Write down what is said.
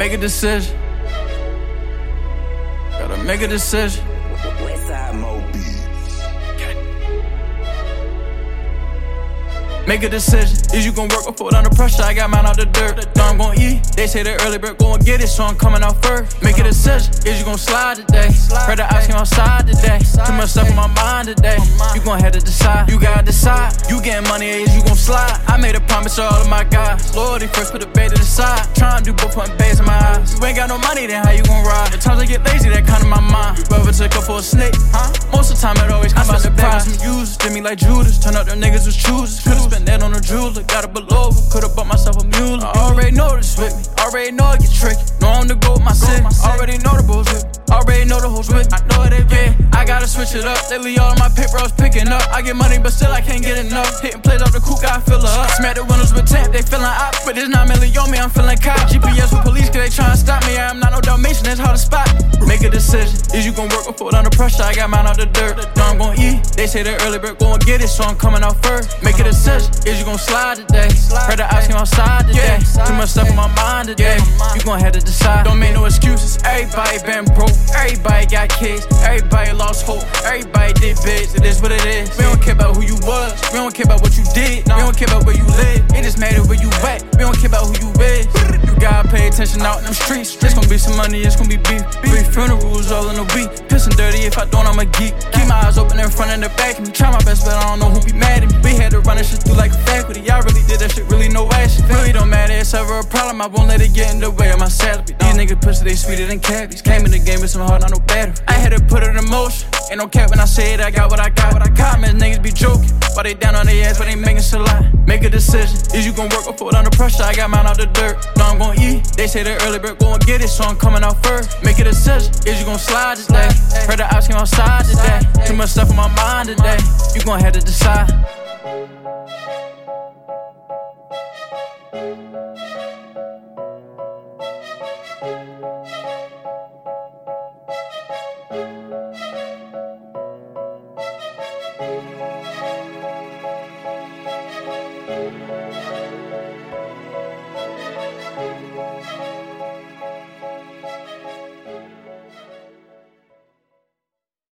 Make a decision. Gotta make a decision. Westside Mo Beats. Make a decision. Is you gon' work or put under pressure? I got mine out the dirt. Know I'm gon' eat. They say the early bird gon' get it, so I'm coming out first. Make a decision. Is you gon' slide today? Heard the ice came outside today. Too much stuff on my mind today. You gon' have to decide. You gotta decide. You getting money, is you gon' slide? I made a promise to all of my guys. Loyalty first, put the bait to the side. Tryna do both putting bays in my eyes. You ain't got no money, then how you gon' ride? The times I get lazy, that kind of my mind. Whoever took up for a snake, huh? Most of the time it always comes by surprise. Some users did me like Judas. Turn up them niggas was choosers. Could've spent that on a jeweler. Got a below. Could've bought myself a mule. I already know this with me. Already know it get tricky. Know I'm the goat, my Already know the with. I know they yeah. I gotta switch it up. Lately, all of my pit bros picking up. I get money, but still I can't get enough. Hitting plays off the coupe, I fill her up. Smack the windows with temp, they feeling up. But it's not really on me, I'm feeling cop. GPS with police, cause they tryna stop me. I'm not no Dalmatian, that's hard to spot. Make a decision. Is you gon' work or put under pressure? I got mine out the dirt. They say the early bird gon' get it, so I'm coming out first. Make it a decision. Is you gon' slide today? Heard the ice came outside today. Too much stuff on my mind today. You gon' have to decide. Don't make no excuses. Everybody been broke. Everybody got kids. Everybody lost hope. Everybody did bids. It is what it is. We don't care about who you was. We don't care about what you did. We don't care about where you live. It just matter where you at. We don't care about who you is. You gotta pay attention out in them streets. It's gonna be some money. It's gonna be beef. Three funerals all in a week. Pissing dirty. If I don't, I'm a geek. Keep eyes open in front and the back. And try my best, but I don't know who be mad at me. We had to run this shit through like a faculty. Y'all really did that shit. Really no action. Really don't matter. It's ever a problem. I won't let it get in the way of my salary. These niggas pussy, they sweeter than cavities. Came in the game with some heart, not no battery. I had to put it in motion. Ain't no cap when I say it, I got what I got. What I got, man, niggas be joking. Why they down on their ass, but they making shit lie. Make a decision. Is you gon' work or put under pressure? I got mine out the dirt. Know I'm gon' eat. They say the early bird gon' get it, so I'm coming out first. Make a decision. Is you gon' slide today? Heard the ops came outside today. Much stuff on my mind today. You gon' have to decide.